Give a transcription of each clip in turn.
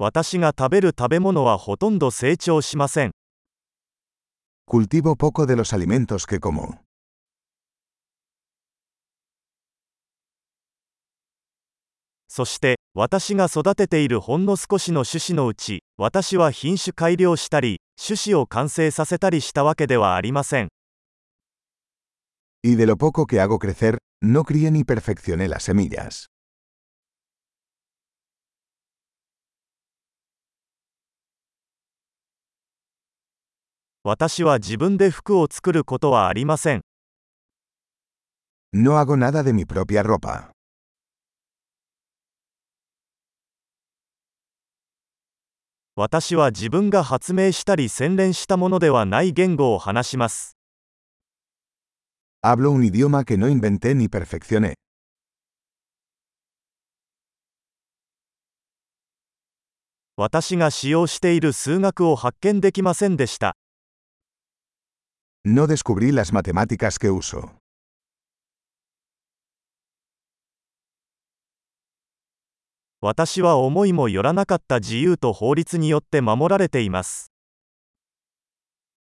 私が食べる食べ物はほとんど成長しません。Cultivo poco de los alimentos que como. そして、私が育てているほんの少しの種子のうち、私は品種改良したり、種子を完成させたりしたわけではありません。Y de lo poco que hago crecer, no crié ni perfeccioné las semillas. 私は自分で服を作ることはありません。No hago nada de mi propia ropa. 私は自分が発明したり洗練したものではない言語を話します。Hablo un idioma que no inventé ni perfeccioné. 私が使用している数学を発見できませんでした。No descubrí las matemáticas que uso.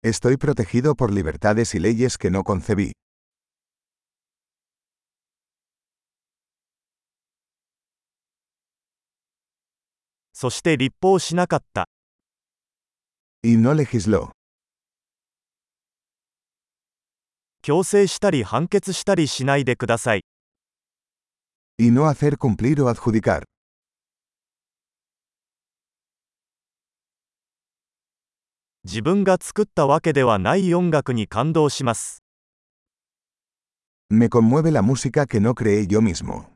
Estoy protegido por libertades y leyes que no concebí. Y no legisló. 強制したり判決したりしないでください。Y no hacer cumplir o adjudicar. 自分が作ったわけではない音楽に感動します。Me conmueve la música que no creé yo mismo.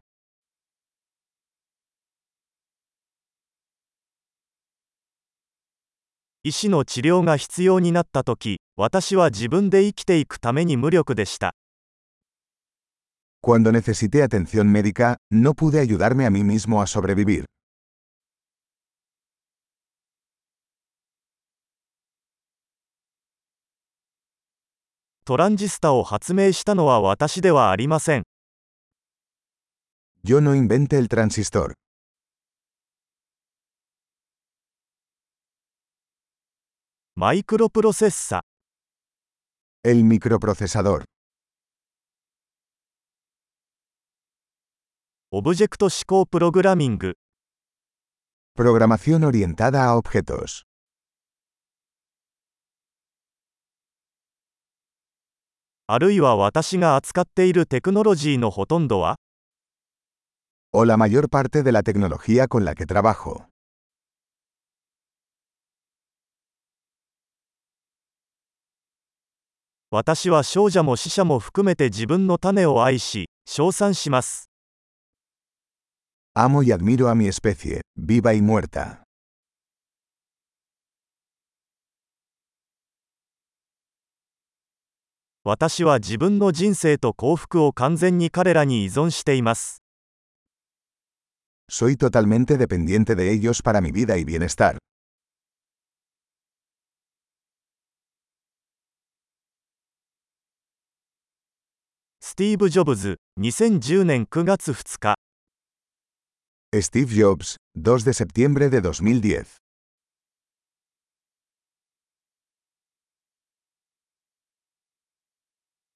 医師の治療が必要になったとき、私は自分で生きていくために無力でした。Cuando necesité atención médica, no pude ayudarme a mí mismo a sobrevivir. トランジスタを発明したのは私ではありません。Yo no inventé el transistor. マイクロプロセッサ、El microprocesador. オブジェクト思考プログラミング、Programación orientada a objetos. あるいは私が扱っているテクノロジーのほとんどは O la mayor parte de la tecnología con la que trabajo. 私は少女も死者も含めて自分の種を愛し、称賛します。Amo y admiro a mi especie, viva y muerta. 私は自分の人生と幸福を完全に彼らに依存しています。Soy totalmente dependiente de ellos para mi vida y bienestar. スティーブ・ジョブズ、2010年9月2日。Steve Jobs, 2 de septiembre de 2010.